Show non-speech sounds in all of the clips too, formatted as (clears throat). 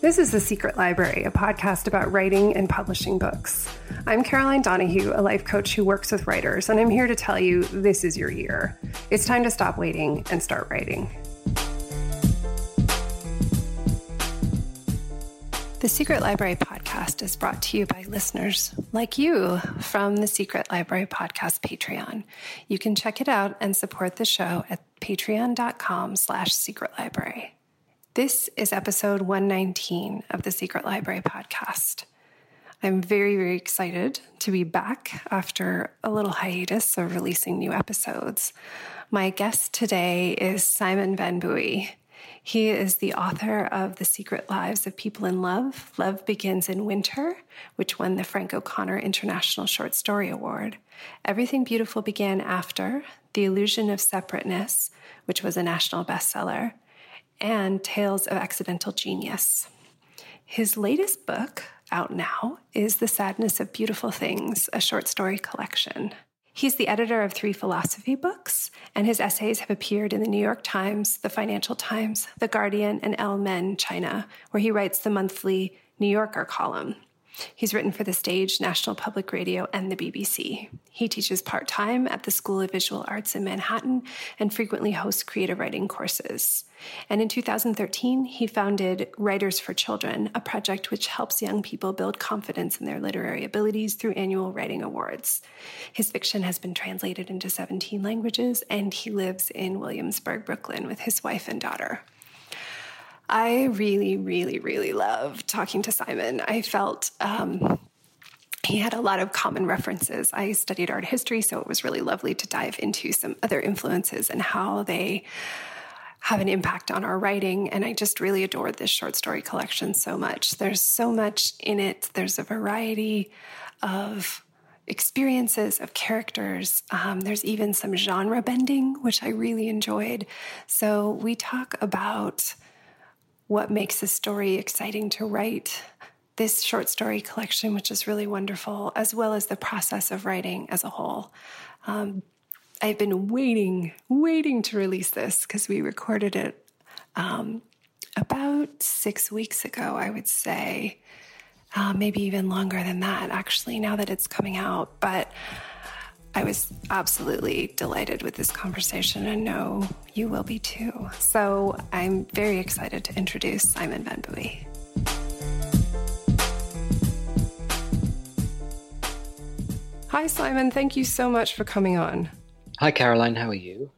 This is The Secret Library, a podcast about writing and publishing books. I'm Caroline Donahue, a life coach who works with writers, and I'm here to tell you this is your year. It's time to stop waiting and start writing. The Secret Library podcast is brought to you by listeners like you from the Secret Library podcast Patreon. You can check it out and support the show at patreon.com slash secret library. This is episode 119 of the Secret Library podcast. I'm very, very excited to be back after a little hiatus of releasing new episodes. My guest today is Simon Van Booy. He is the author of The Secret Lives of People in Love, Love Begins in Winter, which won the Frank O'Connor International Short Story Award. Everything Beautiful Began After, The Illusion of Separateness, which was a national bestseller, and Tales of Accidental Genius. His latest book, out now, is The Sadness of Beautiful Things, a short story collection. He's the editor of three philosophy books, and his essays have appeared in the New York Times, the Financial Times, The Guardian, and Elle Men China, where he writes the monthly New Yorker column. He's written for the stage, National Public Radio, and the BBC. He teaches part time at the School of Visual Arts in Manhattan and frequently hosts creative writing courses. And in 2013, he founded Writers for Children, a project which helps young people build confidence in their literary abilities through annual writing awards. His fiction has been translated into 17 languages, and he lives in Williamsburg, Brooklyn, with his wife and daughter. I really, really, really love talking to Simon. I felt um, he had a lot of common references. I studied art history, so it was really lovely to dive into some other influences and how they have an impact on our writing. And I just really adored this short story collection so much. There's so much in it, there's a variety of experiences of characters. Um, there's even some genre bending, which I really enjoyed. So we talk about what makes a story exciting to write, this short story collection, which is really wonderful, as well as the process of writing as a whole. Um, I've been waiting, waiting to release this because we recorded it um, about six weeks ago, I would say. Uh, maybe even longer than that, actually, now that it's coming out. But I was absolutely delighted with this conversation and know you will be too. So I'm very excited to introduce Simon Van Booy. Hi, Simon. Thank you so much for coming on. Hi, Caroline. How are you?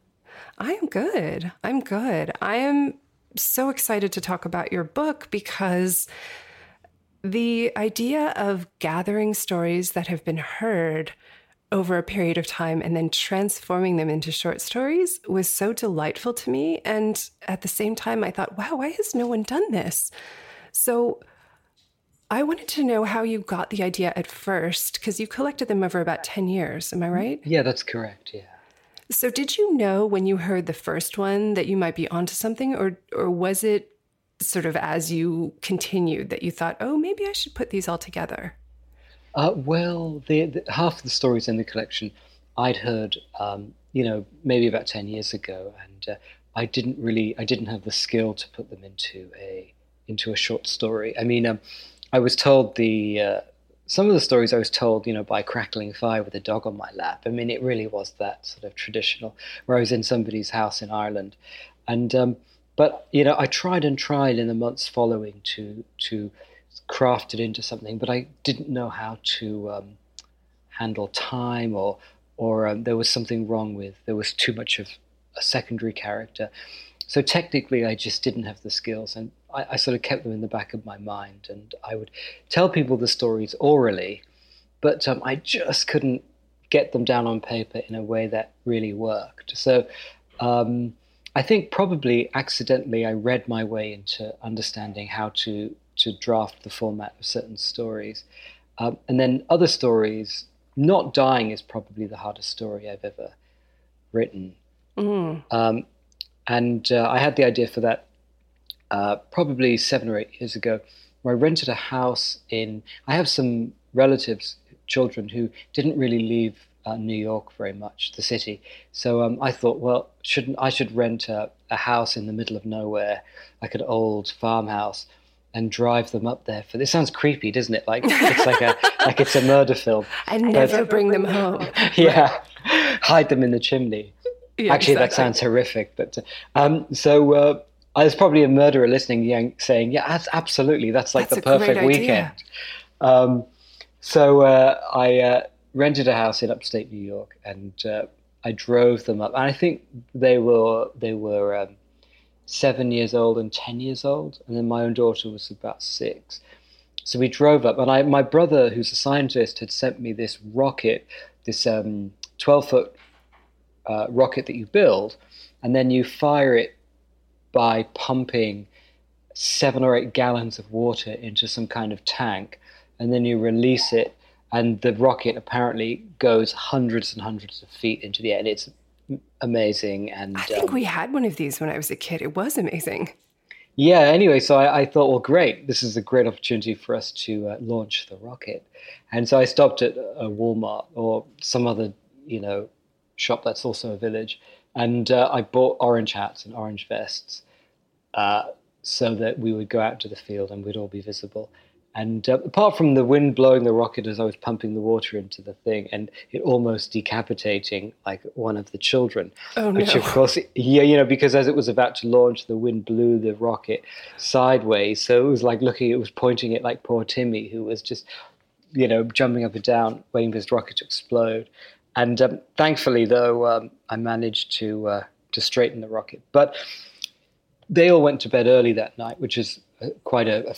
I am good. I'm good. I am so excited to talk about your book because the idea of gathering stories that have been heard over a period of time and then transforming them into short stories was so delightful to me. And at the same time, I thought, wow, why has no one done this? So I wanted to know how you got the idea at first, because you collected them over about 10 years. Am I right? Yeah, that's correct. Yeah. So did you know when you heard the first one that you might be onto something, or or was it sort of as you continued that you thought, oh, maybe I should put these all together? Uh, well, the, the, half of the stories in the collection I'd heard, um, you know, maybe about ten years ago, and uh, I didn't really, I didn't have the skill to put them into a into a short story. I mean, um, I was told the uh, some of the stories I was told, you know, by crackling fire with a dog on my lap. I mean, it really was that sort of traditional, where I was in somebody's house in Ireland, and um, but you know, I tried and tried in the months following to to craft it into something, but I didn't know how to um, handle time, or or um, there was something wrong with there was too much of a secondary character. So technically, I just didn't have the skills, and I, I sort of kept them in the back of my mind, and I would tell people the stories orally, but um, I just couldn't get them down on paper in a way that really worked. So um, I think probably accidentally I read my way into understanding how to to draft the format of certain stories, um, and then other stories. Not dying is probably the hardest story I've ever written, mm. um, and uh, I had the idea for that uh, probably seven or eight years ago, where I rented a house in. I have some relatives, children who didn't really leave uh, New York very much, the city. So um, I thought, well, shouldn't I should rent a, a, house in the middle of nowhere, like an old farmhouse, and drive them up there. For this sounds creepy, doesn't it? Like it's like a (laughs) like it's a murder film. And never bring them home. (laughs) Yeah, hide them in the chimney. Yeah, Actually, exactly. that sounds horrific. But um, so. Uh, there's probably a murderer listening, saying, "Yeah, that's absolutely. That's like that's the perfect weekend." Um, so uh, I uh, rented a house in upstate New York, and uh, I drove them up. And I think they were they were um, seven years old and ten years old, and then my own daughter was about six. So we drove up, and I, my brother, who's a scientist, had sent me this rocket, this um, twelve foot uh, rocket that you build, and then you fire it by pumping seven or eight gallons of water into some kind of tank, and then you release it and the rocket apparently goes hundreds and hundreds of feet into the air, and it's amazing. And I think um, we had one of these when I was a kid. It was amazing. Yeah. Anyway, so I, I thought, well, great. This is a great opportunity for us to uh, launch the rocket. And so I stopped at a Walmart or some other, you know, shop that's also a village, and uh, I bought orange hats and orange vests, uh, so that we would go out to the field and we'd all be visible. And uh, apart from the wind blowing the rocket as I was pumping the water into the thing and it almost decapitating like one of the children, oh, which no. of course, yeah, you know, because as it was about to launch, the wind blew the rocket sideways. So it was like looking, it was pointing at like poor Timmy, who was just, you know, jumping up and down, waiting for his rocket to explode. And um, thankfully, though, um, I managed to uh, to straighten the rocket. But they all went to bed early that night, which is uh, quite a, a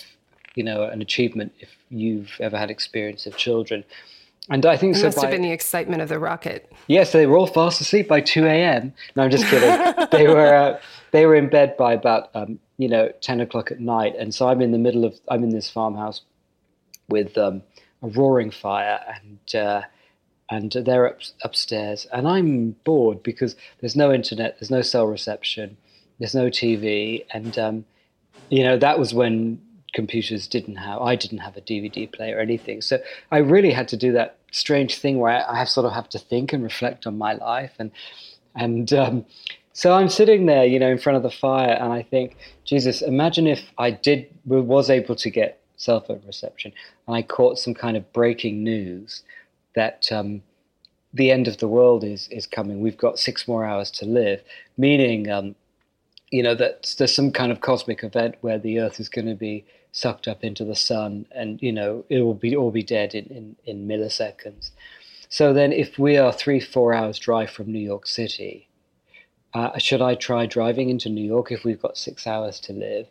you know, an achievement if you've ever had experience of children. And I think it so must by, have been the excitement of the rocket. Yes, they were all fast asleep by two a.m. No, I'm just kidding. (laughs) they were uh, they were in bed by about um, you know ten o'clock at night, and so I'm in the middle of I'm in this farmhouse with um, a roaring fire, and uh, and they're up, upstairs, and I'm bored because there's no internet, there's no cell reception, there's no TV, and um, you know that was when computers didn't have i didn't have a dvd player or anything. So i really had to do that strange thing where i, I sort of have to think and reflect on my life. And and um, so i'm sitting there you know in front of the fire and i think jesus imagine if i did was able to get cell phone reception and i caught some kind of breaking news that um, the end of the world is is coming. We've got six more hours to live. Meaning um, you know that there's some kind of cosmic event where the earth is going to be sucked up into the sun, and you know it will be all be dead in, in, in milliseconds. So then, if we are three four hours drive from New York City, uh, should I try driving into New York if we've got six hours to live?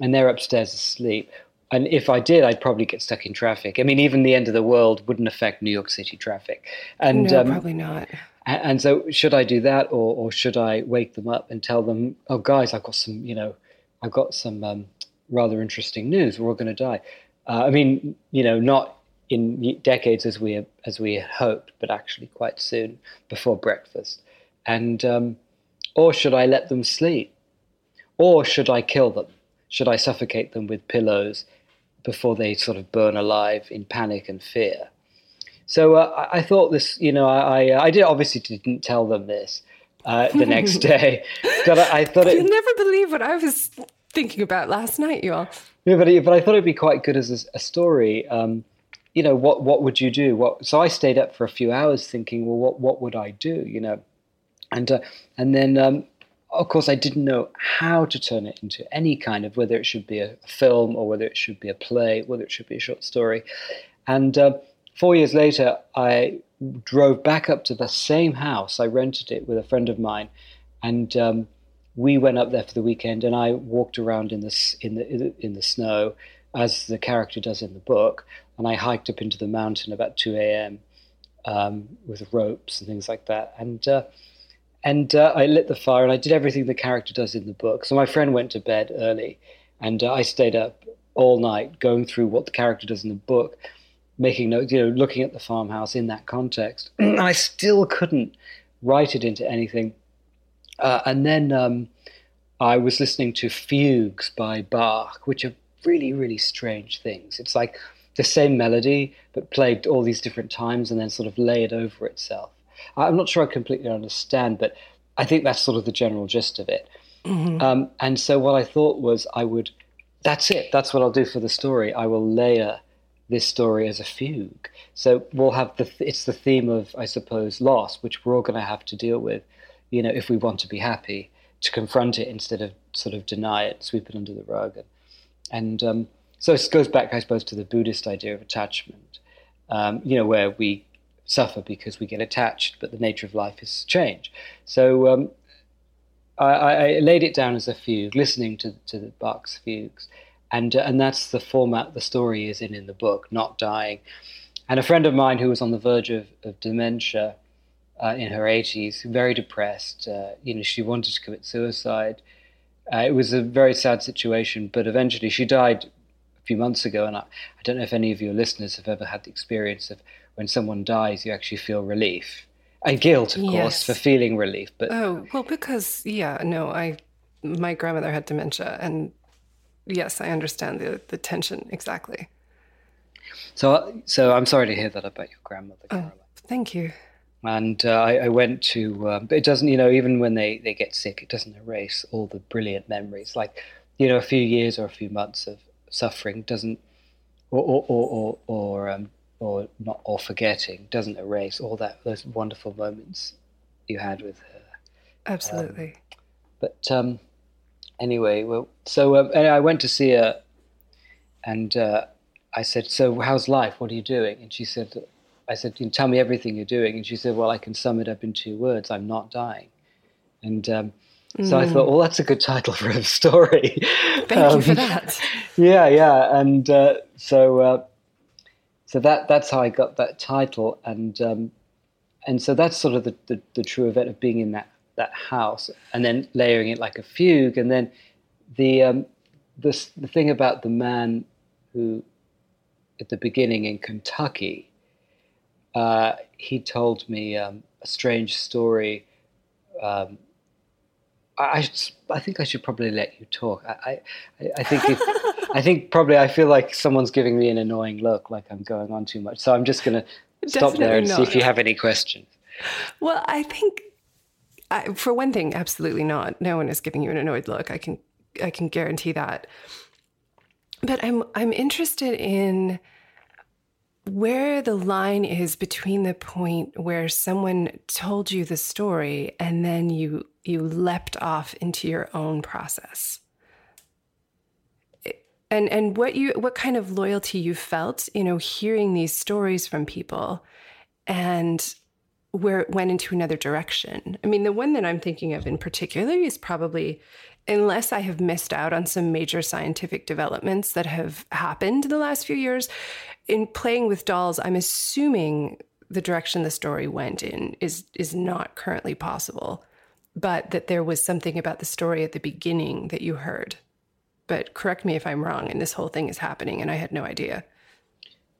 And they're upstairs asleep. And if I did, I'd probably get stuck in traffic. I mean, even the end of the world wouldn't affect New York City traffic. And no, um, probably not. And, and so, should I do that, or, or should I wake them up and tell them, "Oh, guys, I've got some, you know, I've got some um, rather interesting news. We're all going to die. Uh, I mean, you know, not in decades as we as we had hoped, but actually quite soon before breakfast. And um, or should I let them sleep, or should I kill them? Should I suffocate them with pillows before they sort of burn alive in panic and fear? So uh, I, I, thought this, you know, I I, I did obviously didn't tell them this. Uh, the next (laughs) day. But I, I thought it. You never believe what I was thinking about last night, you are. Yeah, but, but I thought it'd be quite good as a, a story. Um, you know, what what would you do? What? So I stayed up for a few hours thinking, well, what what would I do? You know, and uh, and then um, of course I didn't know how to turn it into any kind of whether it should be a film or whether it should be a play, whether it should be a short story. And uh, four years later, I drove back up to the same house. I rented it with a friend of mine, and um, we went up there for the weekend, and I walked around in the in the in the snow, as the character does in the book, and I hiked up into the mountain about two a.m. um, with ropes and things like that. And uh, and uh, I lit the fire and I did everything the character does in the book. So my friend went to bed early, and uh, I stayed up all night going through what the character does in the book, making notes, you know, looking at the farmhouse in that context. (clears throat) and I still couldn't write it into anything. Uh, and then um, I was listening to fugues by Bach, which are really, really strange things. It's like the same melody, but played all these different times and then sort of layered over itself. I'm not sure I completely understand, but I think that's sort of the general gist of it. Mm-hmm. Um, and so what I thought was I would, that's it. That's what I'll do for the story. I will layer this story as a fugue. So we'll have the, it's the theme of, I suppose, loss, which we're all going to have to deal with, you know, if we want to be happy, to confront it instead of sort of deny it, sweep it under the rug. And, um, so it goes back, I suppose, to the Buddhist idea of attachment, um, you know, where we suffer because we get attached, but the nature of life is change. So um, I, I, laid it down as a fugue, listening to, to the Bach's fugues. And, uh, and that's the format the story is in in the book, not dying. And a friend of mine who was on the verge of, of dementia uh, in her 80s, very depressed, uh, you know, she wanted to commit suicide. Uh, it was a very sad situation, but eventually she died a few months ago. And I, I don't know if any of your listeners have ever had the experience of when someone dies, you actually feel relief and guilt, of yes. course, for feeling relief. But oh well, because yeah, no, I my grandmother had dementia, and yes, I understand the the tension exactly. So, so I'm sorry to hear that about your grandmother. Oh. Oh, thank you. And uh, I, I, went to, um, but it doesn't, you know, even when they, they get sick, it doesn't erase all the brilliant memories. Like, you know, a few years or a few months of suffering doesn't, or or or, or, or um, or not or forgetting doesn't erase all that those wonderful moments you had with her. Absolutely. Um, but um, anyway, well, so um, I went to see her, and uh, I said, "So how's life? What are you doing?" And she said, "I said, tell me everything you're doing." And she said, "Well, I can sum it up in two words: I'm not dying." And um, so I thought, mm. well, that's a good title for a story. (laughs) Thank um, you for that. Yeah, yeah. And uh, so uh, so that that's how I got that title, and um, and so that's sort of the, the, the true event of being in that that house, and then layering it like a fugue, and then the um, the the thing about the man who at the beginning in Kentucky, uh, he told me um, a strange story. Um, I, I think I should probably let you talk. I, I, I think if, I think probably I feel like someone's giving me an annoying look, like I'm going on too much. So I'm just going to stop there and not. see if you have any questions. Well, I think, I, for one thing, absolutely not. No one is giving you an annoyed look. I can, I can guarantee that. But I'm, I'm interested in where the line is between the point where someone told you the story and then you you leapt off into your own process. And and what you what kind of loyalty you felt you know hearing these stories from people and where it went into another direction. I mean the one that i'm thinking of in particular is probably unless I have missed out on some major scientific developments that have happened in the last few years, in playing with dolls, I'm assuming the direction the story went in is is not currently possible, but that there was something about the story at the beginning that you heard. But correct me if I'm wrong, and this whole thing is happening, and I had no idea.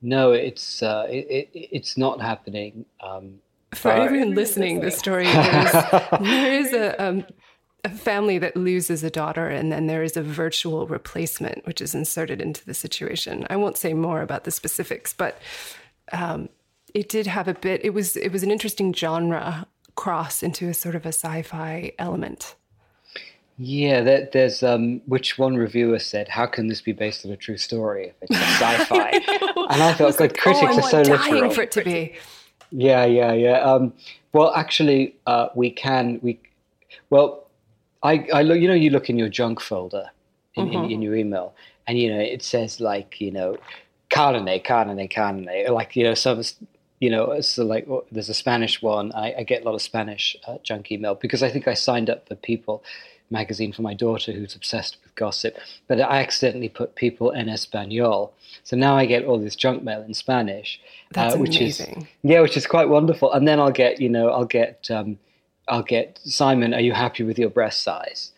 No, it's uh, it, it, it's not happening. Um, For everyone (laughs) listening, the story is (laughs) there is a um, a family that loses a daughter and then there is a virtual replacement which is inserted into the situation. I won't say more about the specifics but um, it did have a bit it was it was an interesting genre cross into a sort of a sci-fi element. Yeah there, there's um, which one reviewer said how can this be based on a true story if it's a sci-fi? (laughs) And i thought like, critics oh, are so dying literal. for it to be. Yeah yeah yeah. Um, well actually uh, we can we well I, I look, you know, you look in your junk folder in, mm-hmm. in, in, your email, and you know it says like you know, carne, carne, carne, like you know, some, you know, so like there's a Spanish one. I, I get a lot of Spanish uh, junk email because I think I signed up for people magazine for my daughter who's obsessed with gossip. But I accidentally put people en español, so now I get all this junk mail in Spanish, That's uh, which amazing. is yeah, which is quite wonderful. And then I'll get you know I'll get um, I'll get Simon, are you happy with your breast size?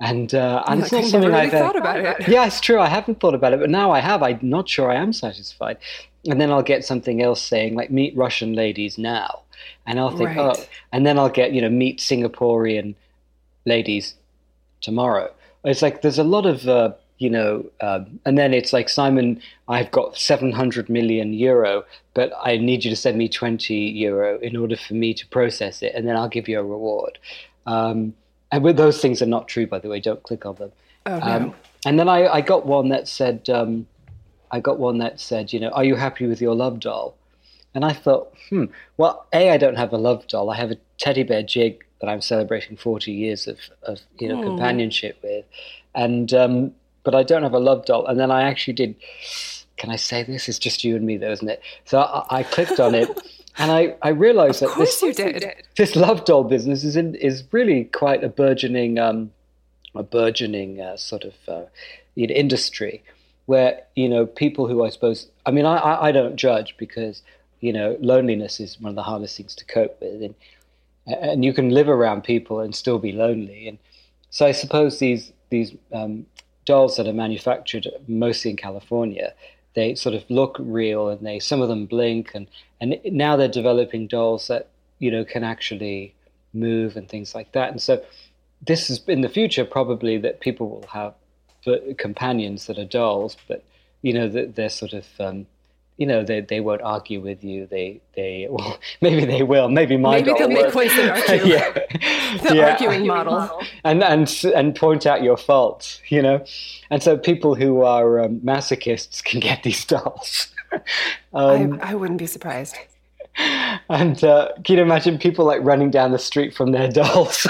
And uh, and it's not something really I've thought about it. yeah, it's true. I haven't thought about it, but now I have. I'm not sure I am satisfied. And then I'll get something else saying like meet Russian ladies now, and I'll think Right. oh, and then I'll get you know meet Singaporean ladies tomorrow. It's like there's a lot of uh, you know, um, and then it's like Simon, I've got 700 million euro, but I need you to send me 20 euro in order for me to process it, and then I'll give you a reward. Um, and with those things are not true, by the way. Don't click on them. Oh, no. Um, and then I, I got one that said, um, I got one that said, you know, are you happy with your love doll? And I thought, hmm, well, A, I don't have a love doll. I have a teddy bear jig that I'm celebrating 40 years of, of you know, companionship with. And, um, but I don't have a love doll. And then I actually did, can I say this? It's just you and me though, isn't it? So I, I clicked on it (laughs) and I, I realized that this, you did. this love doll business is in, is really quite a burgeoning um, a burgeoning uh, sort of uh, you know, industry where you know people who I suppose I mean I, I, I don't judge because you know loneliness is one of the hardest things to cope with and and you can live around people and still be lonely and so I suppose these these um, dolls that are manufactured mostly in California they sort of look real and they some of them blink and and now they're developing dolls that you know can actually move and things like that. And so this is in the future probably that people will have companions that are dolls but you know that they're sort of um, you know they, they won't argue with you they they (laughs) well maybe they will maybe my Maybe they'll make will. points that argue. (laughs) yeah. (laughs) The Yeah. arguing model. and and and point out your faults you know and so people who are um, masochists can get these dolls um, I, I wouldn't be surprised. and uh, can you imagine people like running down the street from their dolls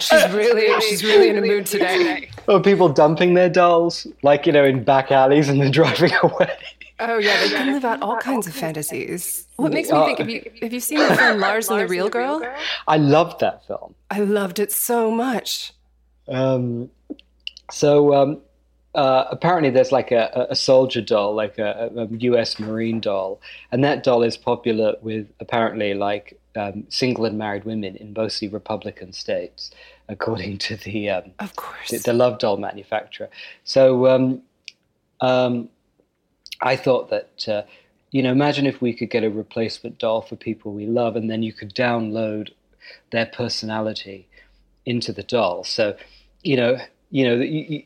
She's really, she's really in a mood today. or people dumping their dolls like you know in back alleys and then driving away Oh yeah, they can live out all kinds of fantasies. What makes me Uh, think? Have you have you seen (laughs) the film Lars and the Real Girl? i loved that film I loved it so much. Um, so um, uh, apparently, there's like a, a soldier doll, like a, a U.S. Marine doll, and that doll is popular with apparently like um, single and married women in mostly Republican states, according to the um, Of course. the, the love doll manufacturer. So um, um, I thought that, uh, you know, imagine if we could get a replacement doll for people we love, and then you could download their personality into the doll. So, you know, you know, the, you,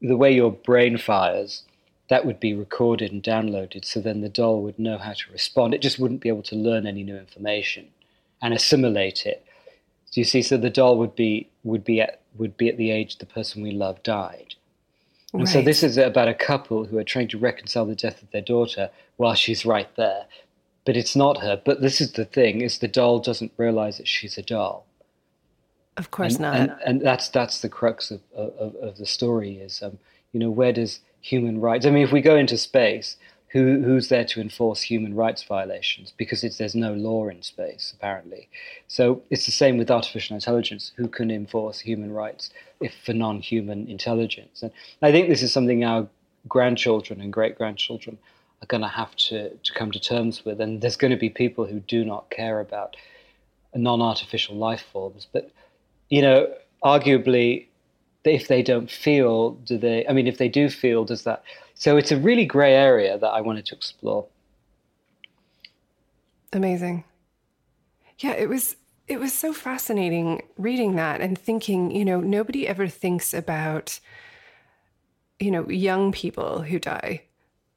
the way your brain fires, that would be recorded and downloaded. So then the doll would know how to respond. It just wouldn't be able to learn any new information and assimilate it. Do you see? So the doll would be would be at would be at the age the person we love died. And so this is about a couple who are trying to reconcile the death of their daughter while she's right there. But it's not her. But this is the thing, is the doll doesn't realize that she's a doll. Of course and, not. And, and that's that's the crux of, of, of the story is, um, you know, where does human rights, I mean, if we go into space, who, who's there to enforce human rights violations? Because there's no law in space, apparently. So it's the same with artificial intelligence. Who can enforce human rights if for non-human intelligence? And I think this is something our grandchildren and great-grandchildren are going to have to, to come to terms with. And there's going to be people who do not care about non-artificial life forms. But, you know, arguably, if they don't feel, do they, I mean, if they do feel, does that, so it's a really gray area that I wanted to explore. Amazing. Yeah, it was it was so fascinating reading that and thinking, you know, nobody ever thinks about you know, young people who die.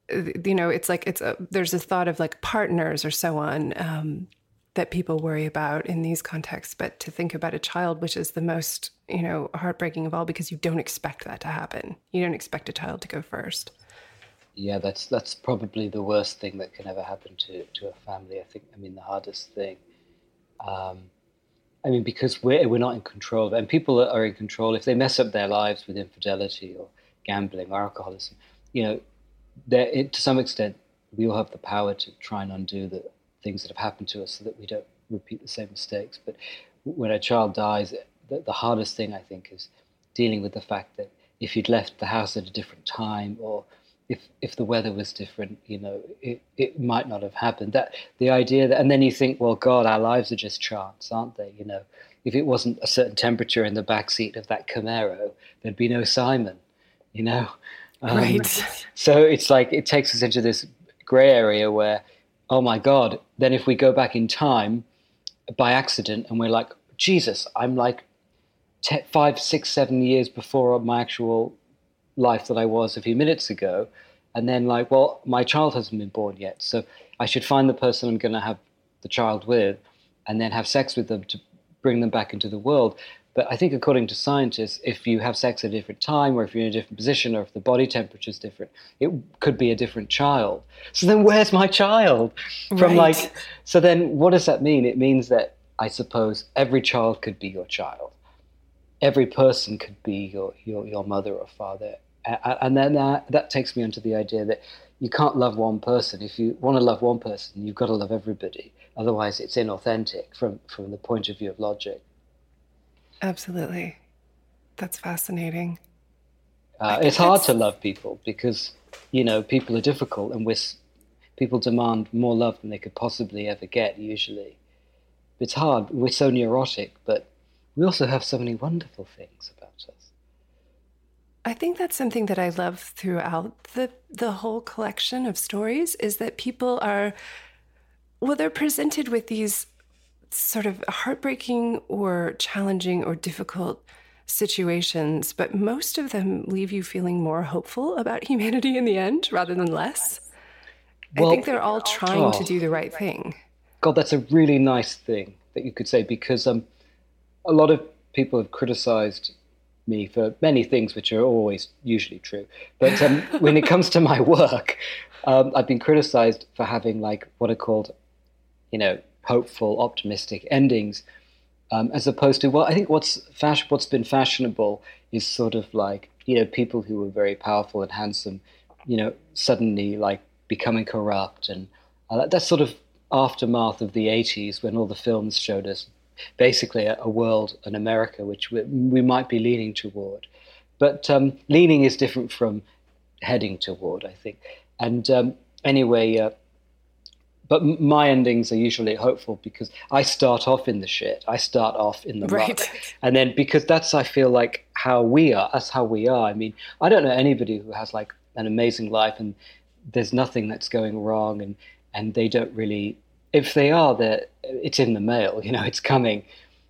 You know, it's like it's a there's a thought of like partners or so on um, that people worry about in these contexts, but to think about a child, which is the most you know heartbreaking of all, because you don't expect that to happen. You don't expect a child to go first. Yeah, that's that's probably the worst thing that can ever happen to, to a family. I think. I mean, the hardest thing. Um, I mean, because we're we're not in control, and people are in control. If they mess up their lives with infidelity or gambling or alcoholism, you know, it, to some extent we all have the power to try and undo the things that have happened to us, so that we don't repeat the same mistakes. But when a child dies, the, the hardest thing I think is dealing with the fact that if you'd left the house at a different time or if if the weather was different, you know, it, it might not have happened. That the idea that, and then you think, well, God, our lives are just chance, aren't they? You know, if it wasn't a certain temperature in the back seat of that Camaro, there'd be no Simon. You know, um, right? So it's like it takes us into this grey area where, oh my God, then if we go back in time by accident and we're like, Jesus, I'm like te- five, six, seven years before my actual life that I was a few minutes ago. And then, like, well, my child hasn't been born yet. So I should find the person I'm going to have the child with and then have sex with them to bring them back into the world. But I think, according to scientists, if you have sex at a different time, or if you're in a different position, or if the body temperature is different, it could be a different child. So then, where's my child? From right. like, so then, what does that mean? It means that I suppose every child could be your child every person could be your, your, your mother or father. And then that, that takes me onto the idea that you can't love one person. If you want to love one person, you've got to love everybody. Otherwise, it's inauthentic from, from the point of view of logic. Absolutely. That's fascinating. Uh, it's hard to love people because, you know, people are difficult and we're, people demand more love than they could possibly ever get, usually. It's hard. We're so neurotic, but we also have so many wonderful things about us. I think that's something that I love throughout the the whole collection of stories is that people are well they're presented with these sort of heartbreaking or challenging or difficult situations, but most of them leave you feeling more hopeful about (laughs) humanity in the end rather than less. Well, I think they're all trying oh, to do the right thing. God, that's a really nice thing that you could say because um, a lot of people have criticized me for many things, which are always usually true. But um, (laughs) when it comes to my work, um, I've been criticized for having like what are called, you know, hopeful, optimistic endings, um, as opposed to well, I think what's fashion, what's been fashionable is sort of like you know people who were very powerful and handsome, you know, suddenly like becoming corrupt, and uh, that's sort of aftermath of the 80s when all the films showed us basically a, a world, an America, which we, we, might be leaning toward. But um, leaning is different from heading toward, I think. And um, anyway, uh, but my endings are usually hopeful because I start off in the shit. I start off in the right. muck, and then because that's I feel like how we are. That's how we are. I mean, I don't know anybody who has like an amazing life and there's nothing that's going wrong, and and they don't really if they are, they it's in the mail. You know, it's coming.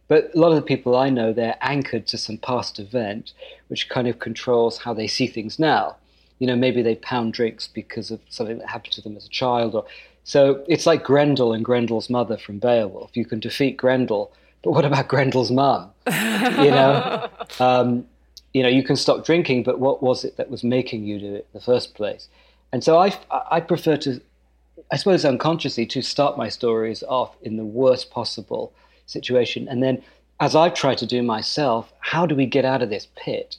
But a lot of the people I know, they're anchored to some past event, which kind of controls how they see things now. You know, maybe they pound drinks because of something that happened to them as a child, or so it's like Grendel and Grendel's mother from Beowulf. You can defeat Grendel, but what about Grendel's mum? you know, (laughs) um, you know, you can stop drinking, but what was it that was making you do it in the first place? And so I, I prefer to I suppose unconsciously, to start my stories off in the worst possible situation. And then, as I've tried to do myself, how do we get out of this pit?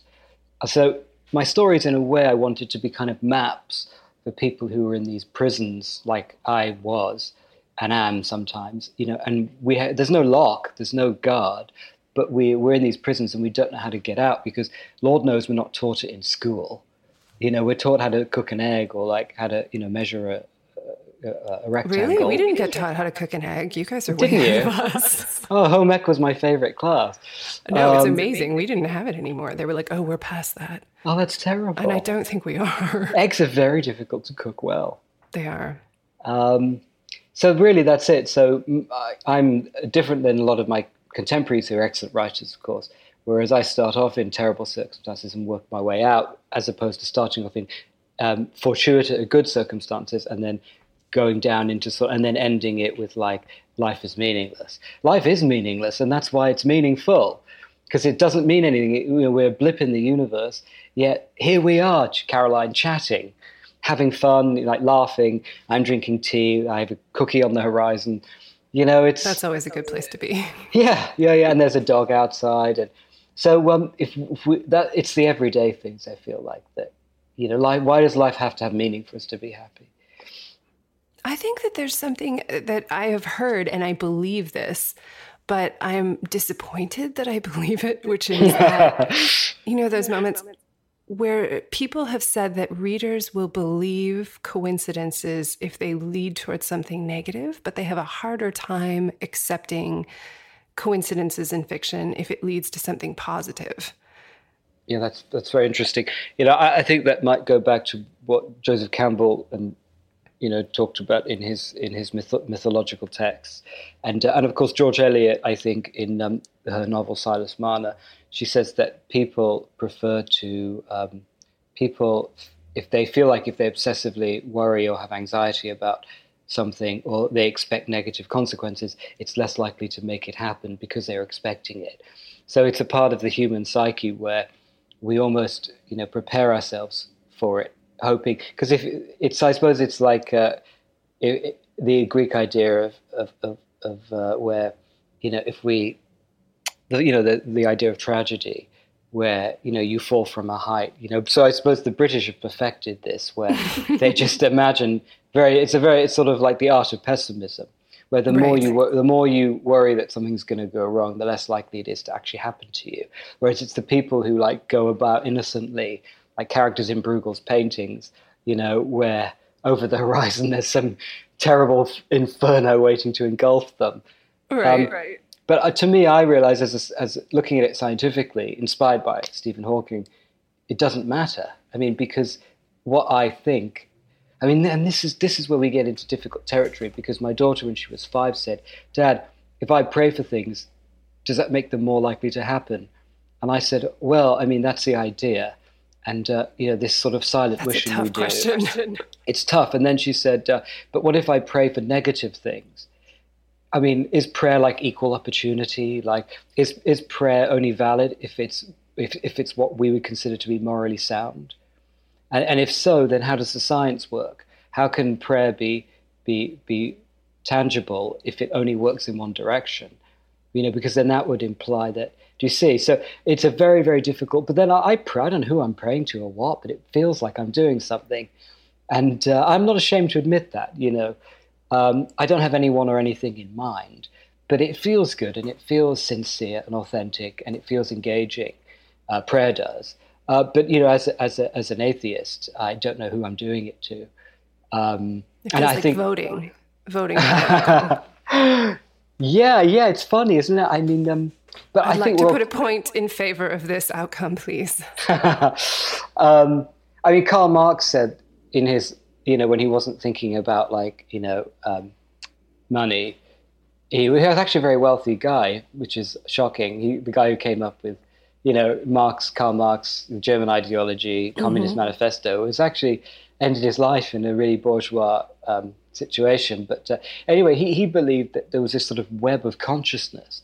So, my stories, in a way, I wanted to be kind of maps for people who are in these prisons, like I was and am sometimes, you know, and we ha- there's no lock, there's no guard, but we, we're in these prisons and we don't know how to get out because Lord knows we're not taught it in school. You know, we're taught how to cook an egg or like how to, you know, measure a, a, a rectangle. Really? We didn't get taught how to cook an egg. You guys are didn't way ahead of us. (laughs) oh, home ec was my favorite class. No, um, it's amazing. We didn't have it anymore. They were like, oh, we're past that. Oh, that's terrible. And I don't think we are. (laughs) Eggs are very difficult to cook well. They are. Um, so really, that's it. So I'm different than a lot of my contemporaries who are excellent writers, of course. Whereas I start off in terrible circumstances and work my way out, as opposed to starting off in um, fortuitous, good circumstances and then going down into sort and then ending it with like life is meaningless. Life is meaningless, and that's why it's meaningful because it doesn't mean anything. You know, we're a blip in the universe, yet here we are, Caroline, chatting, having fun, like laughing. I'm drinking tea. I have a cookie on the horizon. You know, it's that's always a good place to be. (laughs) Yeah, yeah, yeah. And there's a dog outside, and so um, if, if we, that it's the everyday things I feel like that. You know, like why does life have to have meaning for us to be happy? I think that there's something uh, that I have heard, and I believe this, but I'm disappointed that I (laughs) believe it, which is that, (laughs) you know, those moments where people have said that readers will believe coincidences if they lead towards something negative, but they have a harder time accepting coincidences in fiction if it leads to something positive. Yeah, that's that's very interesting. You know, I, I think that might go back to what Joseph Campbell and you know talked about in his in his myth- mythological texts, and uh, and of course George Eliot. I think in um, her novel Silas Marner, she says that people prefer to um, people if they feel like if they obsessively worry or have anxiety about something or they expect negative consequences, it's less likely to make it happen because they're expecting it. So it's a part of the human psyche where we almost you know prepare ourselves for it hoping because if it's I suppose it's like uh, it, it, the Greek idea of of of, of uh, where you know if we the, you know the the idea of tragedy where you know you fall from a height you know so I suppose the British have perfected this where (laughs) they just imagine very it's a very it's sort of like the art of pessimism where the right. more you the more you worry that something's going to go wrong the less likely it is to actually happen to you whereas it's the people who like go about innocently like characters in Bruegel's paintings, you know, where over the (laughs) horizon there's some terrible inferno waiting to engulf them. Right, um, right. But uh, to me, I realize as, a, as looking at it scientifically, inspired by Stephen Hawking, it doesn't matter. I mean, because what I think, I mean, and this is this is where we get into difficult territory. Because my daughter, when she was five, said, "Dad, if I pray for things, does that make them more likely to happen?" And I said, "Well, I mean, that's the idea." And uh, you know this sort of silent That's wishing we do. Question. (laughs) It's tough. And then she said, uh, "But what if I pray for negative things? I mean, is prayer like equal opportunity? Like, is is prayer only valid if it's if if it's what we would consider to be morally sound? And, and if so, then how does the science work? How can prayer be be be tangible if it only works in one direction? You know, because then that would imply that do you see? So it's a very, very difficult. But then I, I pray. I don't know who I'm praying to or what, but it feels like I'm doing something, and uh, I'm not ashamed to admit that. You know, um, I don't have anyone or anything in mind, but it feels good and it feels sincere and authentic and it feels engaging. Uh, prayer does. Uh, but you know, as a, as a, as an atheist, I don't know who I'm doing it to. Um, it and I like think voting, voting. (laughs) yeah, yeah, it's funny, isn't it? I mean, um, but I'd I like to put a point in favor of this outcome, please. (laughs) um, I mean, Karl Marx said in his, you know, when he wasn't thinking about like, you know, um, money, he, he, was actually a very wealthy guy, which is shocking. He, the guy who came up with, you know, Marx, Karl Marx, German ideology, Communist mm-hmm. Manifesto, was actually ended his life in a really bourgeois um, situation. But uh, anyway, he, he believed that there was this sort of web of consciousness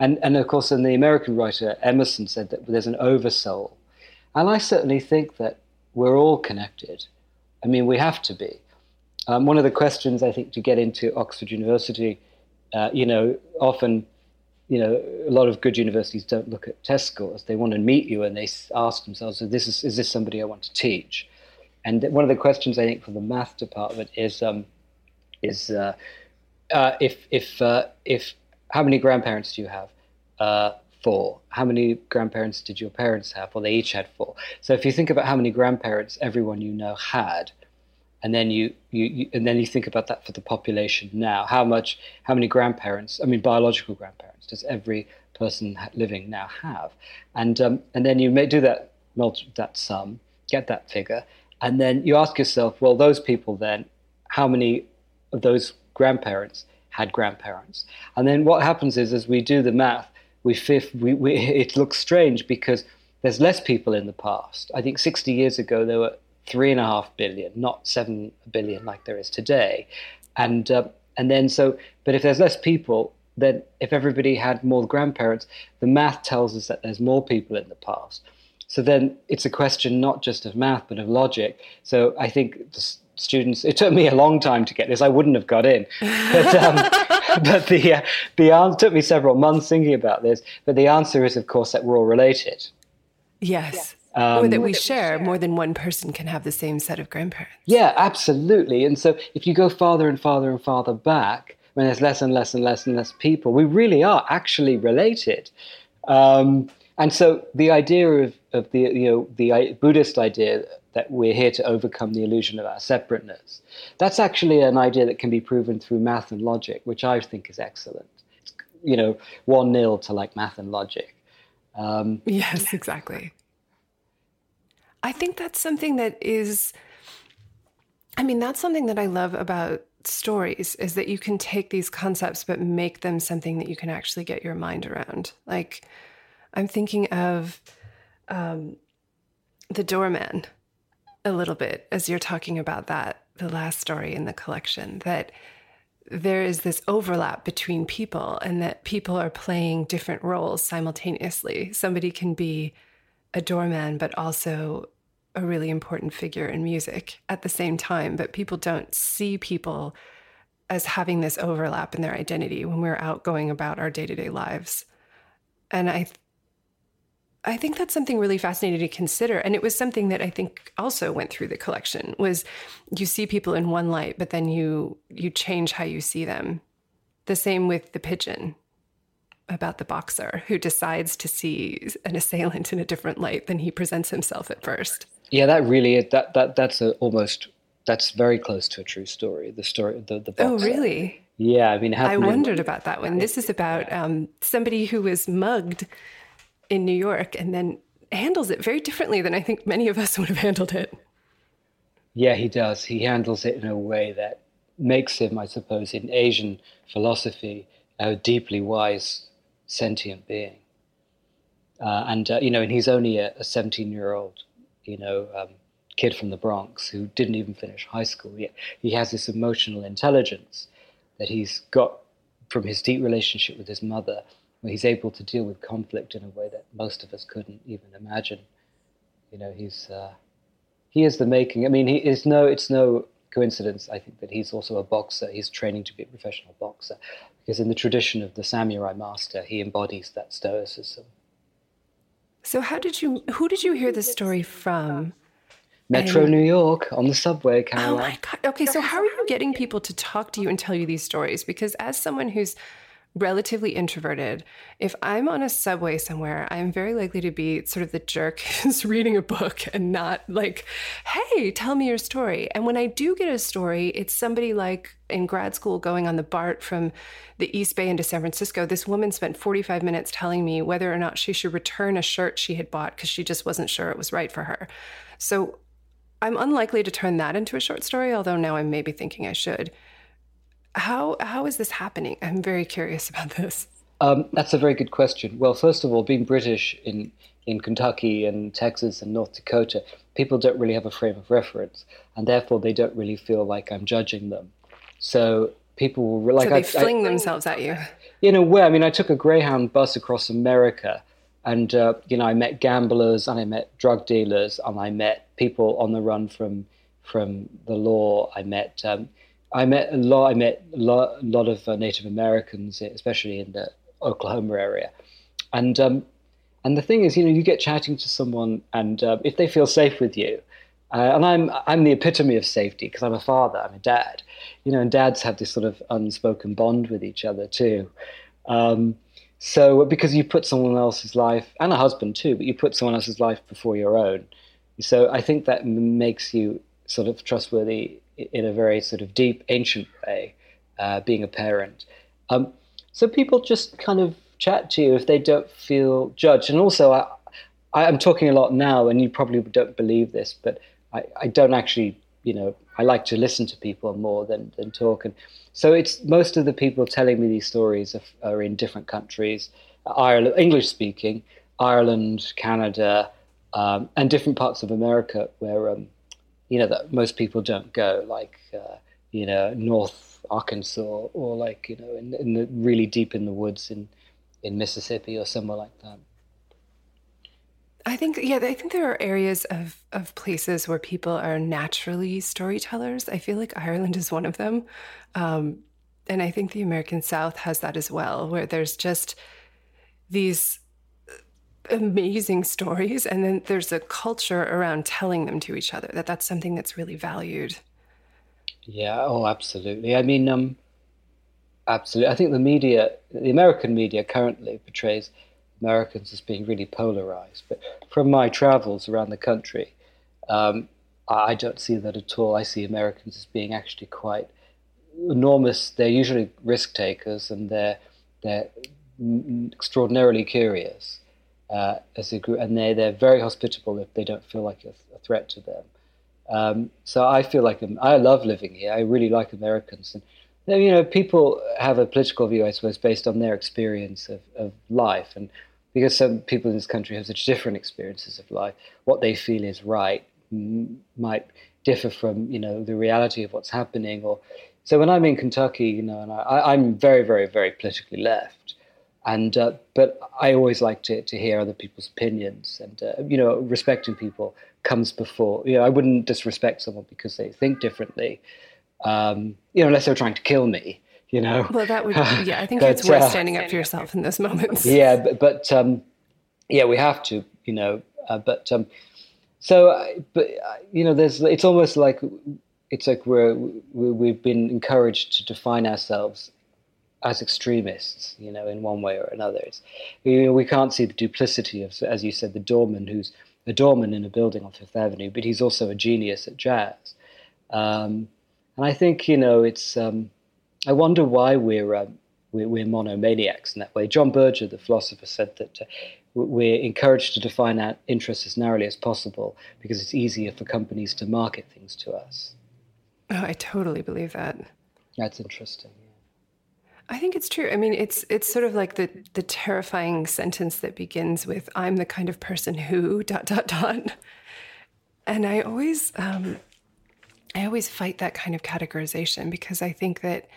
and, and of course, then the American writer Emerson said that there's an oversoul. And I certainly think that we're all connected. I mean, we have to be. Um, one of the questions I think to get into Oxford University, uh, you know, often, you know, a lot of good universities don't look at test scores. They want to meet you and they ask themselves, "Is this is, is this somebody I want to teach?" And one of the questions I think for the math department is, um, is uh, uh, if if uh, if how many grandparents do you have? Uh, four. How many grandparents did your parents have? Well, they each had four. So if you think about how many grandparents everyone you know had, and then you, you, you, and then you think about that for the population now, how much, how many grandparents? I mean, biological grandparents does every person living now have? And um, and then you may do that that sum, get that figure, and then you ask yourself, well, those people then, how many of those grandparents had grandparents. And then what happens is, as we do the math, we, fifth, we, we (laughs) it looks strange because there's less people in the past. I think 60 years ago there were three and a half billion, not seven billion like there is today. And uh, and then so, but if there's less people, then if everybody had more grandparents, the math tells us that there's more people in the past. So then it's a question not just of math but of logic. So I think students. It took me a long time to get this. I wouldn't have got in, but, um, (laughs) but the uh, the answer took me several months thinking about this. But the answer is, of course, that we're all related. Yes. Um, or that we share. More than one person can have the same set of grandparents. Yeah, absolutely. And so if you go farther and farther and farther back, when there's less and less and less and less people, we really are actually related. Um, and so the idea of, of the you know the Buddhist idea that we're here to overcome the illusion of our separateness, that's actually an idea that can be proven through math and logic, which I think is excellent. It's, you know, one nil to like math and logic. Um, yes, exactly. I think that's something that is. I mean, that's something that I love about stories is that you can take these concepts but make them something that you can actually get your mind around. Like I'm thinking of um, the doorman a little bit as you're talking about that, the last story in the collection, that there is this overlap between people and that people are playing different roles simultaneously. Somebody can be a doorman, but also a really important figure in music at the same time. But people don't see people as having this overlap in their identity when we're out going about our day to day lives. And I I think that's something really fascinating to consider. And it was something that I think also went through the collection was you see people in one light, but then you you change how you see them. The same with the pigeon about the boxer who decides to see an assailant in a different light than he presents himself at first. Yeah, that really that that that's a, almost that's very close to a true story. The story the the oh, boxer. Oh, really? Yeah, I mean, I wondered about that one. This is about um, somebody who was mugged in New York and then handles it very differently than I think many of us (laughs) would have handled it. Yeah, he does. He handles it in a way that makes him, I suppose, in Asian philosophy, a deeply wise, sentient being. Uh, and uh, you know, and he's only a 17 year old, you know, um, kid from the Bronx who didn't even finish high school yet. He has this emotional intelligence that he's got from his deep relationship with his mother he's able to deal with conflict in a way that most of us couldn't even imagine. You know, he's uh, he is the making. I mean, he is no. It's no coincidence. I think that he's also a boxer. He's training to be a professional boxer because in the tradition of the samurai master, he embodies that stoicism. So, how did you? Who did you hear the story from? Metro and, New York on the subway, Caroline. Oh my god! Okay, so how are you getting people to talk to you and tell you these stories? Because as someone who's relatively introverted, if I'm on a subway somewhere, I'm very likely to be sort of the jerk (laughs) who's reading a book and not like, hey, tell me your story. And when I do get a story, it's somebody like in grad school going on the BART from the East Bay into San Francisco. This woman spent 45 minutes telling me whether or not she should return a shirt she had bought because she just wasn't sure it was right for her. So I'm unlikely to turn that into a short story, although now I'm maybe thinking I should. How how is this happening? I'm very curious about this. Um, that's a very good question. Well, first of all, being British in in Kentucky and Texas and North Dakota, people don't really have a frame of reference, and therefore they don't really feel like I'm judging them. So people will like so they I, fling I, themselves at you. In a way, I mean, I took a Greyhound bus across America, and uh, you know, I met gamblers and I met drug dealers and I met people on the run from from the law. I met um, I met a lot. I met a lot, a lot of uh, Native Americans, especially in the Oklahoma area, and um, and the thing is, you know, you get chatting to someone, and uh, if they feel safe with you, uh, and I'm I'm the epitome of safety because I'm a father, I'm a dad, you know, and dads have this sort of unspoken bond with each other too. Um, so because you put someone else's life and a husband too, but you put someone else's life before your own. So I think that makes you sort of trustworthy in a very sort of deep, ancient way, uh, being a parent. Um, so people just kind of chat to you if they don't feel judged. And also, I, I'm talking a lot now, and you probably don't believe this, but I, I don't actually, you know, I like to listen to people more than, than talk. And so it's most of the people telling me these stories are, are in different countries, Ireland, English speaking, Ireland, Canada, um, and different parts of America where um, you know that most people don't go, like uh, you know North Arkansas or like you know in, in the really deep in the woods in in Mississippi or somewhere like that. I think yeah, I think there are areas of of places where people are naturally storytellers. I feel like Ireland is one of them, um, and I think the American South has that as well, where there's just these amazing stories and then there's a culture around telling them to each other that that's something that's really valued yeah oh absolutely i mean um Absolutely. I think the media, the American media currently portrays Americans as being really polarized. But from my travels around the country, um, I don't see that at all. I see Americans as being actually quite enormous. They're usually risk takers and they're, they're extraordinarily curious uh, as a group, and they, they're very hospitable if they don't feel like a, a threat to them. Um, so I feel like I love living here. I really like Americans, and you know, people have a political view, I suppose, based on their experience of, of life, and because some people in this country have such different experiences of life, what they feel is right might differ from you know the reality of what's happening. Or so when I'm in Kentucky, you know, and I, I'm very, very, very politically left, and uh, but I always like to to hear other people's opinions, and uh, you know, respecting people comes before. You know, I wouldn't disrespect someone because they think differently. Um, you know, unless they're trying to kill me you know. Well, that would, (laughs) yeah, I think but, it's worth uh, standing up for yourself in those moments. (laughs) Yeah, but, but um, yeah, we have to, you know. Uh, but um, so, uh, but uh, you know, there's it's almost like it's like we're we, we've been encouraged to define ourselves as extremists, you know, in one way or another. It's, you know, we can't see the duplicity of, as you said, the doorman who's a doorman in a building on Fifth Avenue, but he's also a genius at jazz. Um, and I think you know it's um, I wonder why we're, um, we're, we're monomaniacs in that way. John Berger, the philosopher, said that uh, we're encouraged to define our interests as narrowly as possible because it's easier for companies to market things to us. Oh, I totally believe that. That's interesting. I think it's true. I mean, it's it's sort of like the the terrifying sentence that begins with "I'm the kind of person who (laughs) dot dot dot," and I always um, I always fight that kind of categorization because I think that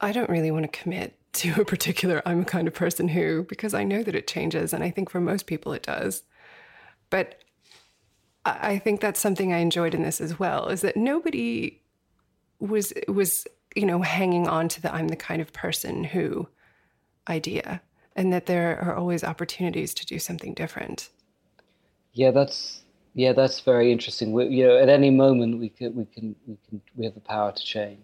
I don't really want to commit (laughs) to a particular I'm a kind of person who because I know that it changes and I think for most people it does. But I think that's something I enjoyed in this as well is that nobody was was you know hanging on to the I'm the kind of person who idea and that there are always opportunities to do something different. Yeah, that's yeah, that's very interesting. We, you know, at any moment we can we can we can we have the power to change.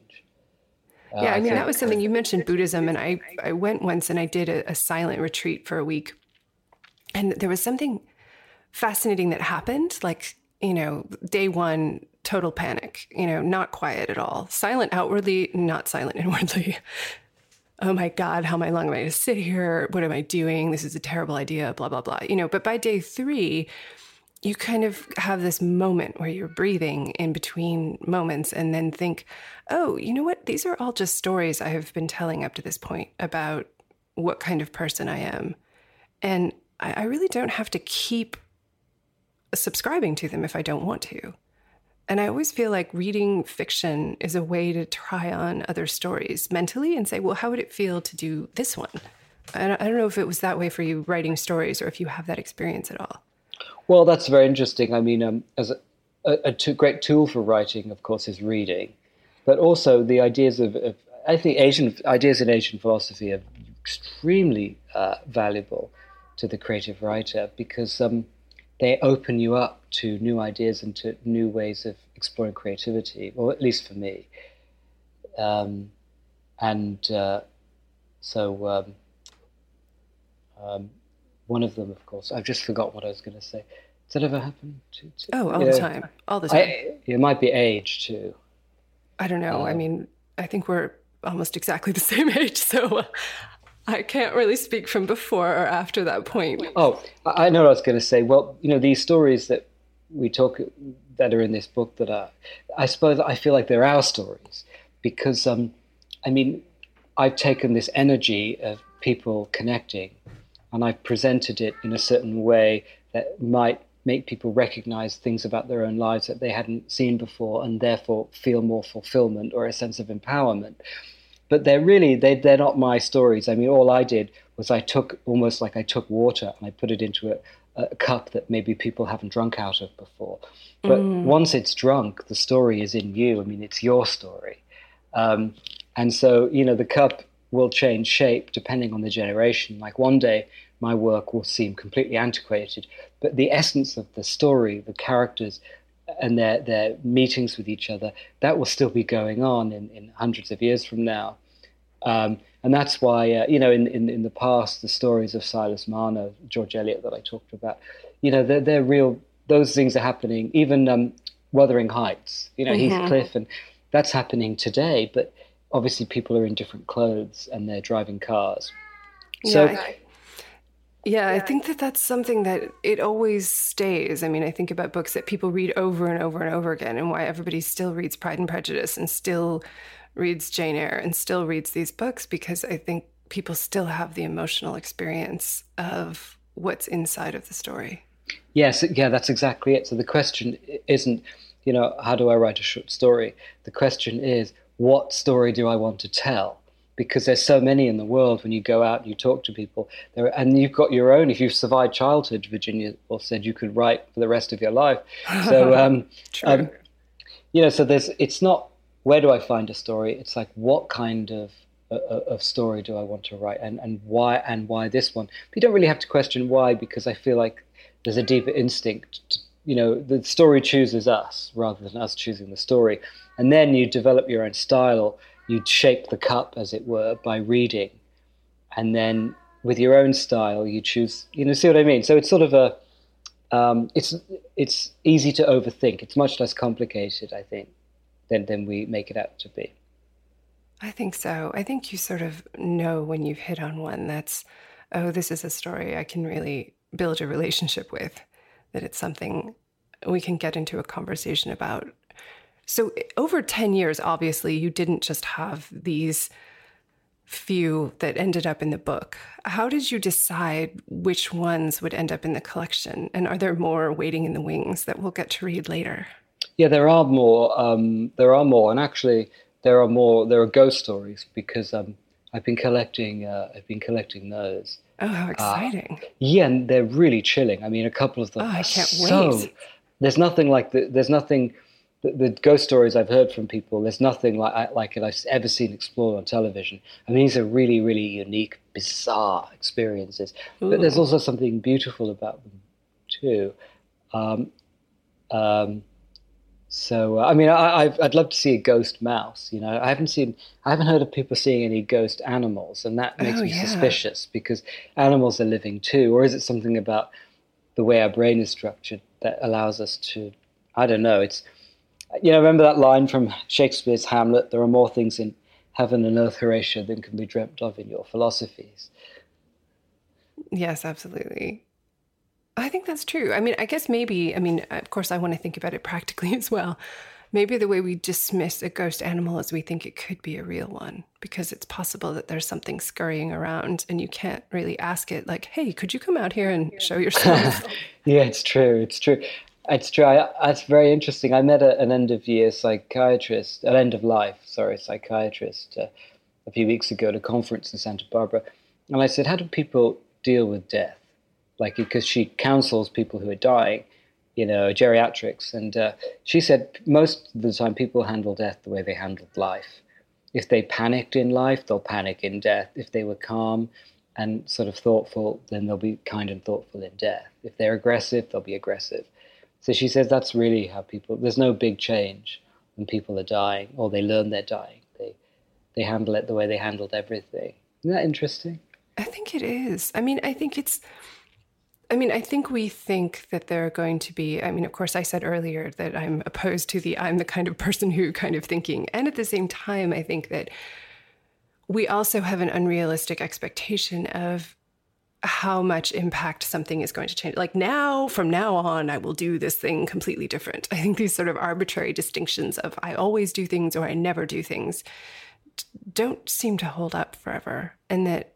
Uh, yeah, I mean, that was something you mentioned Buddhism, and I, I went once and I did a, a silent retreat for a week. And there was something fascinating that happened. Like, you know, day one, total panic, you know, not quiet at all, silent outwardly, not silent (laughs) inwardly. oh my God, how long am I to sit here? What am I doing? This is a terrible idea, blah, blah, blah. You know, but by day three, you kind of have this moment where you're breathing in between moments and then think, oh, you know what? These are all just stories I have been telling up to this point about what kind of person I am. And I, I really don't have to keep subscribing to them if I don't want to. And I always feel like reading fiction is a way to try on other stories mentally and say, well, how would it feel to do this one? I don't know if it was that way for you writing stories or if you have that experience at all. Well, that's very interesting. I mean, um, as a, a, a great tool for writing, of course, is reading, but also the ideas of, of I think Asian ideas in Asian philosophy are extremely uh, valuable to the creative writer because um, they open you up to new ideas and to new ways of exploring creativity, or at least for me. Um, and uh, so um, um one of them, of course, I've just forgot what I was going to say. Does that ever happen? To, to, oh, all the time, all the time. I, it might be age too. I don't know. I uh, mean, I think we're almost exactly the (laughs) same age, so uh, I can't really speak from before or after that point. Oh, I know what I was going to say. Well, you know, these stories that we talk that are in this book that are, I suppose I feel like they're our stories because, um, I mean, I've taken this energy of people connecting and I've presented it in a certain way that might make people recognize things about their own lives that they hadn't seen before and therefore feel more fulfillment or a sense of empowerment but they're really they, they're not my stories i mean all i did was i took almost like i took water and i put it into a, a cup that maybe people haven't drunk out of before but mm. once it's drunk the story is in you i mean it's your story um, and so you know the cup will change shape depending on the generation. Like one day, my work will seem completely antiquated, but the essence of the story, the characters, and their, their meetings with each other, that will still be going on in, in hundreds of years from now. Um, and that's why, uh, you know, in, in, in the past, the stories of Silas Marner, George Eliot that I talked about, you know, they're, they're real, those things are happening. Even um, Wuthering Heights, you know, mm-hmm. Heathcliff, and that's happening today. But obviously, people are in different clothes and they're driving cars. So, yeah, I, yeah, I think that that's something that it always stays. I mean, I think about books that people read over and over and over again, and why everybody still reads Pride and Prejudice and still reads Jane Eyre and still reads these books because I think people still have the emotional experience of what's inside of the story. Yes, yeah, that's exactly it. So the question isn't, you know, how do I write a short story? The question is, what story do I want to tell? Because there's so many in the world when you go out and you talk to people, there, and you've got your own. If you've survived childhood, Virginia or said you could write for the rest of your life. So, (laughs) um, um, you know, so there's. It's not where do I find a story? It's like what kind of uh, uh, of story do I want to write, and and why and why this one? But you don't really have to question why because I feel like there's a deeper instinct. To, you know, the story chooses us rather than us choosing the story, and then you develop your own style. You shape the cup, as it were, by reading, and then with your own style, you choose. You know, see what I mean? So it's sort of a um, it's it's easy to overthink. It's much less complicated, I think than, than we make it out to be. I think so. I think you sort of know when you've hit on one that's, oh, this is a story I can really build a relationship with, that it's something we can get into a conversation about. So, over 10 years, obviously, you didn't just have these few that ended up in the book. How did you decide which ones would end up in the collection? And are there more waiting in the wings that we'll get to read later? Yeah, there are more. Um, there are more, and actually, there are more. There are ghost stories because um, I've been collecting. Uh, I've been collecting those. Oh, how uh, exciting! Uh, yeah, and they're really chilling. I mean, a couple of them. Oh, I can't so, wait. There's nothing like the, There's nothing. The, the, ghost stories I've heard from people. There's nothing like like it I've ever seen explored on television. I mean, these are really, really unique, bizarre experiences. Ooh. But there's also something beautiful about them too. Um, um, so uh, I mean, I, would love to see a ghost mouse. You know, I haven't seen, I haven't heard of people seeing any ghost animals, and that makes oh, me yeah. suspicious because animals are living too. Or is it something about the way our brain is structured that allows us to? I don't know. It's you know, remember that line from Shakespeare's Hamlet? There are more things in heaven and earth, Horatio, than can be dreamt of in your philosophies. Yes, absolutely. I think that's true. I mean, I guess maybe, I mean, of course, I want to think about it (laughs) practically as well. Maybe the way we dismiss a ghost animal is we think it could be a real one because it's possible that there's something scurrying around and you can't really ask it, like, hey, could you come out here and show (laughs) yourself? yeah, it's true. It's true. It's true. I, it's very interesting. I met a, an end of year psychiatrist, an end of life, sorry, psychiatrist uh, a few weeks ago at a conference in Santa Barbara. And I said, How do people deal with death? Like because she counsels people who are dying, you know, geriatrics, and uh, she said most of the time people handle death the way they handled life. If they panicked in life, they'll panic in death. If they were calm and sort of thoughtful, then they'll be kind and thoughtful in death. If they're aggressive, they'll be aggressive. So she says that's really how people. There's no big change when people are dying or they learn they're dying. They they handle it the way they handled everything. Isn't that interesting? I think it is. I mean, I think it's I mean, I think we think that there are going to be, I mean, of course, I said earlier that I'm opposed to the I'm the kind of person who kind of thinking. And at the same time, I think that we also have an unrealistic expectation of how much impact something is going to change. Like now, from now on, I will do this thing completely different. I think these sort of arbitrary distinctions of I always do things or I never do things don't seem to hold up forever. And that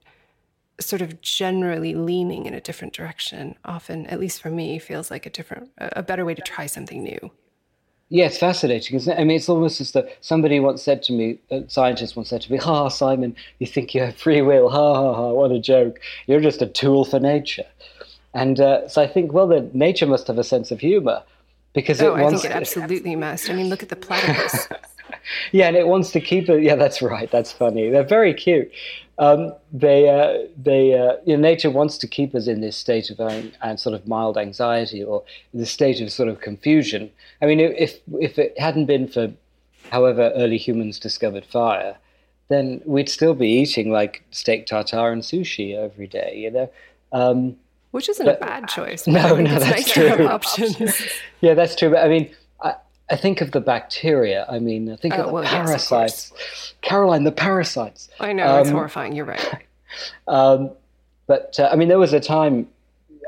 sort of generally leaning in a different direction often at least for me feels like a different a better way to try something new. Yeah it's fascinating isn't it? I mean it's almost as though somebody once said to me a scientist once said to me ha simon you think you have free will. Ha ha ha what a joke. You're just a tool for nature. And uh, so i think well then nature must have a sense of humor because oh, it wants I think it (laughs) absolutely must. I mean, look at the platypus. (laughs) yeah, and it wants to keep it. Yeah, that's right. That's funny. They're very cute um, they, uh, they, uh, you know, nature wants to keep us in this state of and sort of mild anxiety or this state of sort of confusion. I mean, if if it hadn't been for, however, early humans discovered fire, then we'd still be eating like steak tartare and sushi every day, you know. Um, Which isn't but- a bad choice. No, no, that's nice true. options. (laughs) yeah, that's true. But I mean, I, think of the bacteria. I mean, I think Oh, of the well, yes, of parasites. Caroline, the parasites. I know it's Um, horrifying. You're right. (laughs) Um, but uh, I mean, there was a time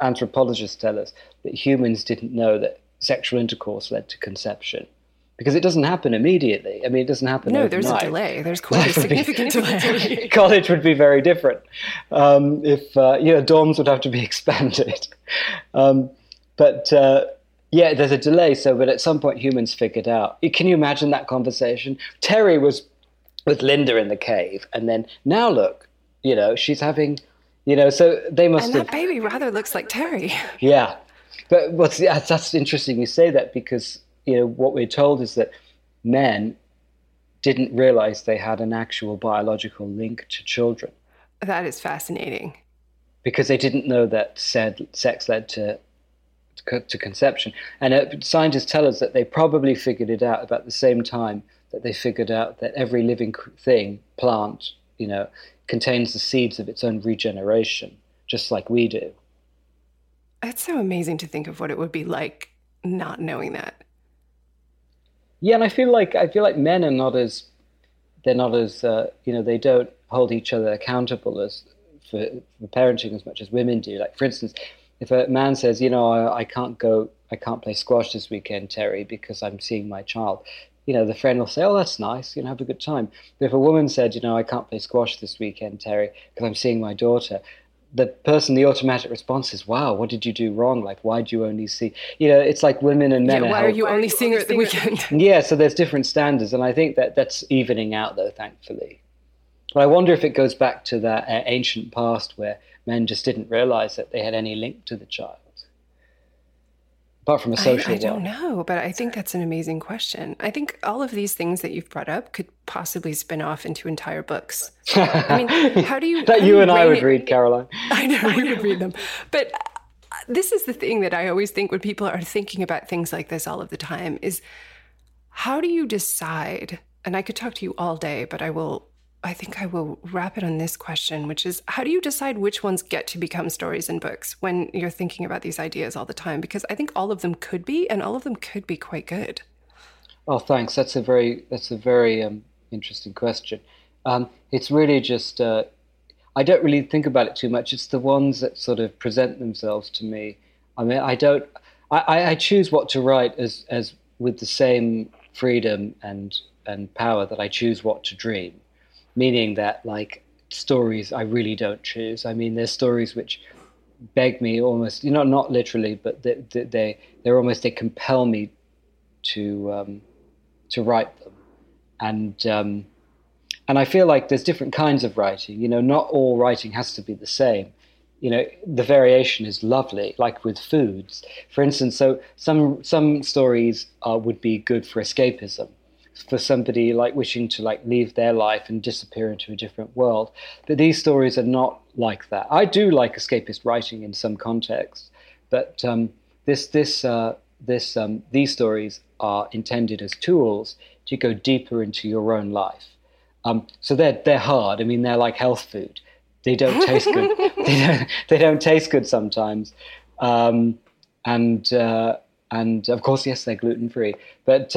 anthropologists tell us that humans didn't know that sexual intercourse led to conception because it doesn't happen immediately. I mean, it doesn't happen. No, there's a delay. There's (laughs) quite a would be- significant (laughs) delay. College would be very different um, if uh, you know dorms would have to be expanded. Um, but uh, yeah, there's a delay. So, but at some point, humans figured out. Can you imagine that conversation? Terry was with Linda in the cave, and then now look, you know, she's having, you know, so they must And have. that baby rather looks like Terry. (laughs) Yeah, but what's that's, that's interesting you say that because you know what we're told is that men didn't realize they had an actual biological link to children That is fascinating. because they didn't know that said sex led to to, conception. And uh, scientists tell us that they probably figured it out about the same time that they figured out that every living thing, plant, you know, contains the seeds of its own regeneration, just like we do. It's so amazing to think of what it would be like not knowing that. Yeah, and I feel like I feel like men are not as they're not as uh, you know they don't hold each other accountable as for, for parenting as much as women do. Like for instance, if a man says, you know, I, I can't go, I can't play squash this weekend, Terry, because I'm seeing my child. You know, the friend will say, "Oh, that's nice. You know, have a good time." But if a woman said, "You know, I can't play squash this weekend, Terry, because I'm seeing my daughter," the person, the automatic response is, "Wow, what did you do wrong? Like, why do you only see?" You know, it's like women and men. yeah, why are held- you only seeing her at the weekend? yeah, so there's different standards, and I think that that's evening out, though, thankfully. But I wonder if it goes back to that uh, ancient past where men just didn't realize that they had any link to the child, apart from a I, social I don't know, but I think that's an amazing question. I think all of these things that you've brought up could possibly spin off into entire books. I mean, (laughs) how do you- that you you and I would it- read, Caroline? I know (laughs) we would read them. But uh, this is the thing that I always think when people are thinking about things like this all of the time is how do you decide? And I could talk to you all day, but I will I think I will wrap it on this question, which is how do you decide which ones get to become stories and books when you're thinking about these ideas all the time? Because I think all of them could be and all of them could be quite good. Oh, thanks. That's a very that's a very um, interesting question. Um, it's really just uh, I don't really think about it too much. It's the ones that sort of present themselves to me. I mean, I don't. I- I choose what to write as as with the same freedom and and power that I choose what to dream. Meaning that like stories, I really don't choose. I mean, there's stories which beg me almost, you know, not literally, but they, they, they they're almost they compel me to um, to write them, and um, and I feel like there's different kinds of writing. You know, not all writing has to be the same. You know, the variation is lovely, like with foods, for instance. So some some stories uh, would be good for escapism, for somebody like wishing to like leave their life and disappear into a different world. But these stories are not like that. I do like escapist writing in some contexts, but um, this this uh, this um, these stories are intended as tools to go deeper into your own life. Um, so they're they're hard. I mean, they're like health food. They don't taste good. (laughs) (laughs) they, don't, they don't taste good sometimes, um, and uh, and of course, yes, they're gluten free. But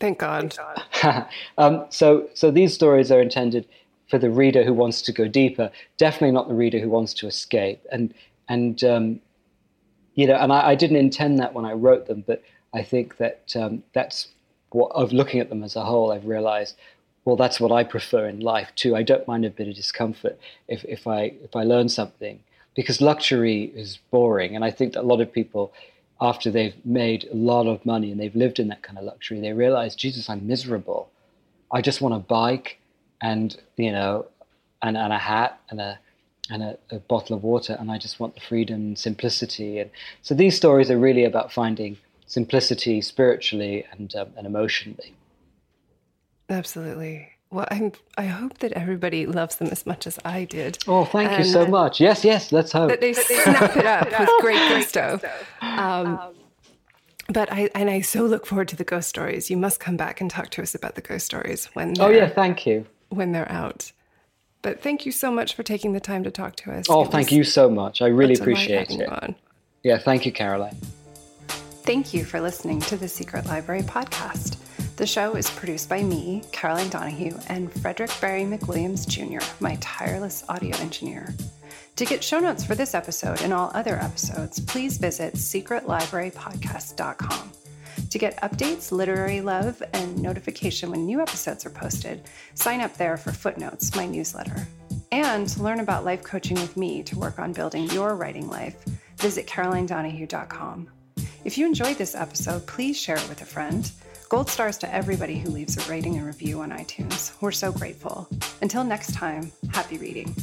Thank God. (laughs) um, so so these stories are intended for the reader who wants to go deeper. Definitely not the reader who wants to escape. And and um, you know, and I, I didn't intend that when I wrote them, but I think that um, that's what of looking at them as a whole. I've realized, well, that's what I prefer in life too. I don't mind a bit of discomfort if if I if I learn something because luxury is boring, and I think that a lot of people. After they've made a lot of money and they've lived in that kind of luxury, they realize, Jesus, I'm miserable. I just want a bike and you know, and, and a hat and a and a, a bottle of water, and I just want the freedom and simplicity. And so these stories are really about finding simplicity spiritually and um, and emotionally. Absolutely. Well, I'm, I hope that everybody loves them as much as I did. Oh, thank you so much. Yes, yes, let's hope. That they snap it up with great gusto. Um, but I and I so look forward to the ghost stories. You must come back and talk to us about the ghost stories when. Oh they're- yeah, thank you. when they're out. But thank you so much for taking the time to talk to us. Oh, It thank you so much. I really appreciate it. on. Yeah, thank you, Caroline. Thank you for listening to the Secret Library podcast. The show is produced by me, Caroline Donahue, and Frederick Barry McWilliams Jr., my tireless audio engineer. To get show notes for this episode and all other episodes, please visit secretlibrarypodcast.com. To get updates, literary love, and notification when new episodes are posted, sign up there for Footnotes, my newsletter. And to learn about life coaching with me to work on building your writing life, visit carolinedonahue.com. If you enjoyed this episode, please share it with a friend. Gold stars to everybody who leaves a rating and review on iTunes. We're so grateful. Until next time, happy reading.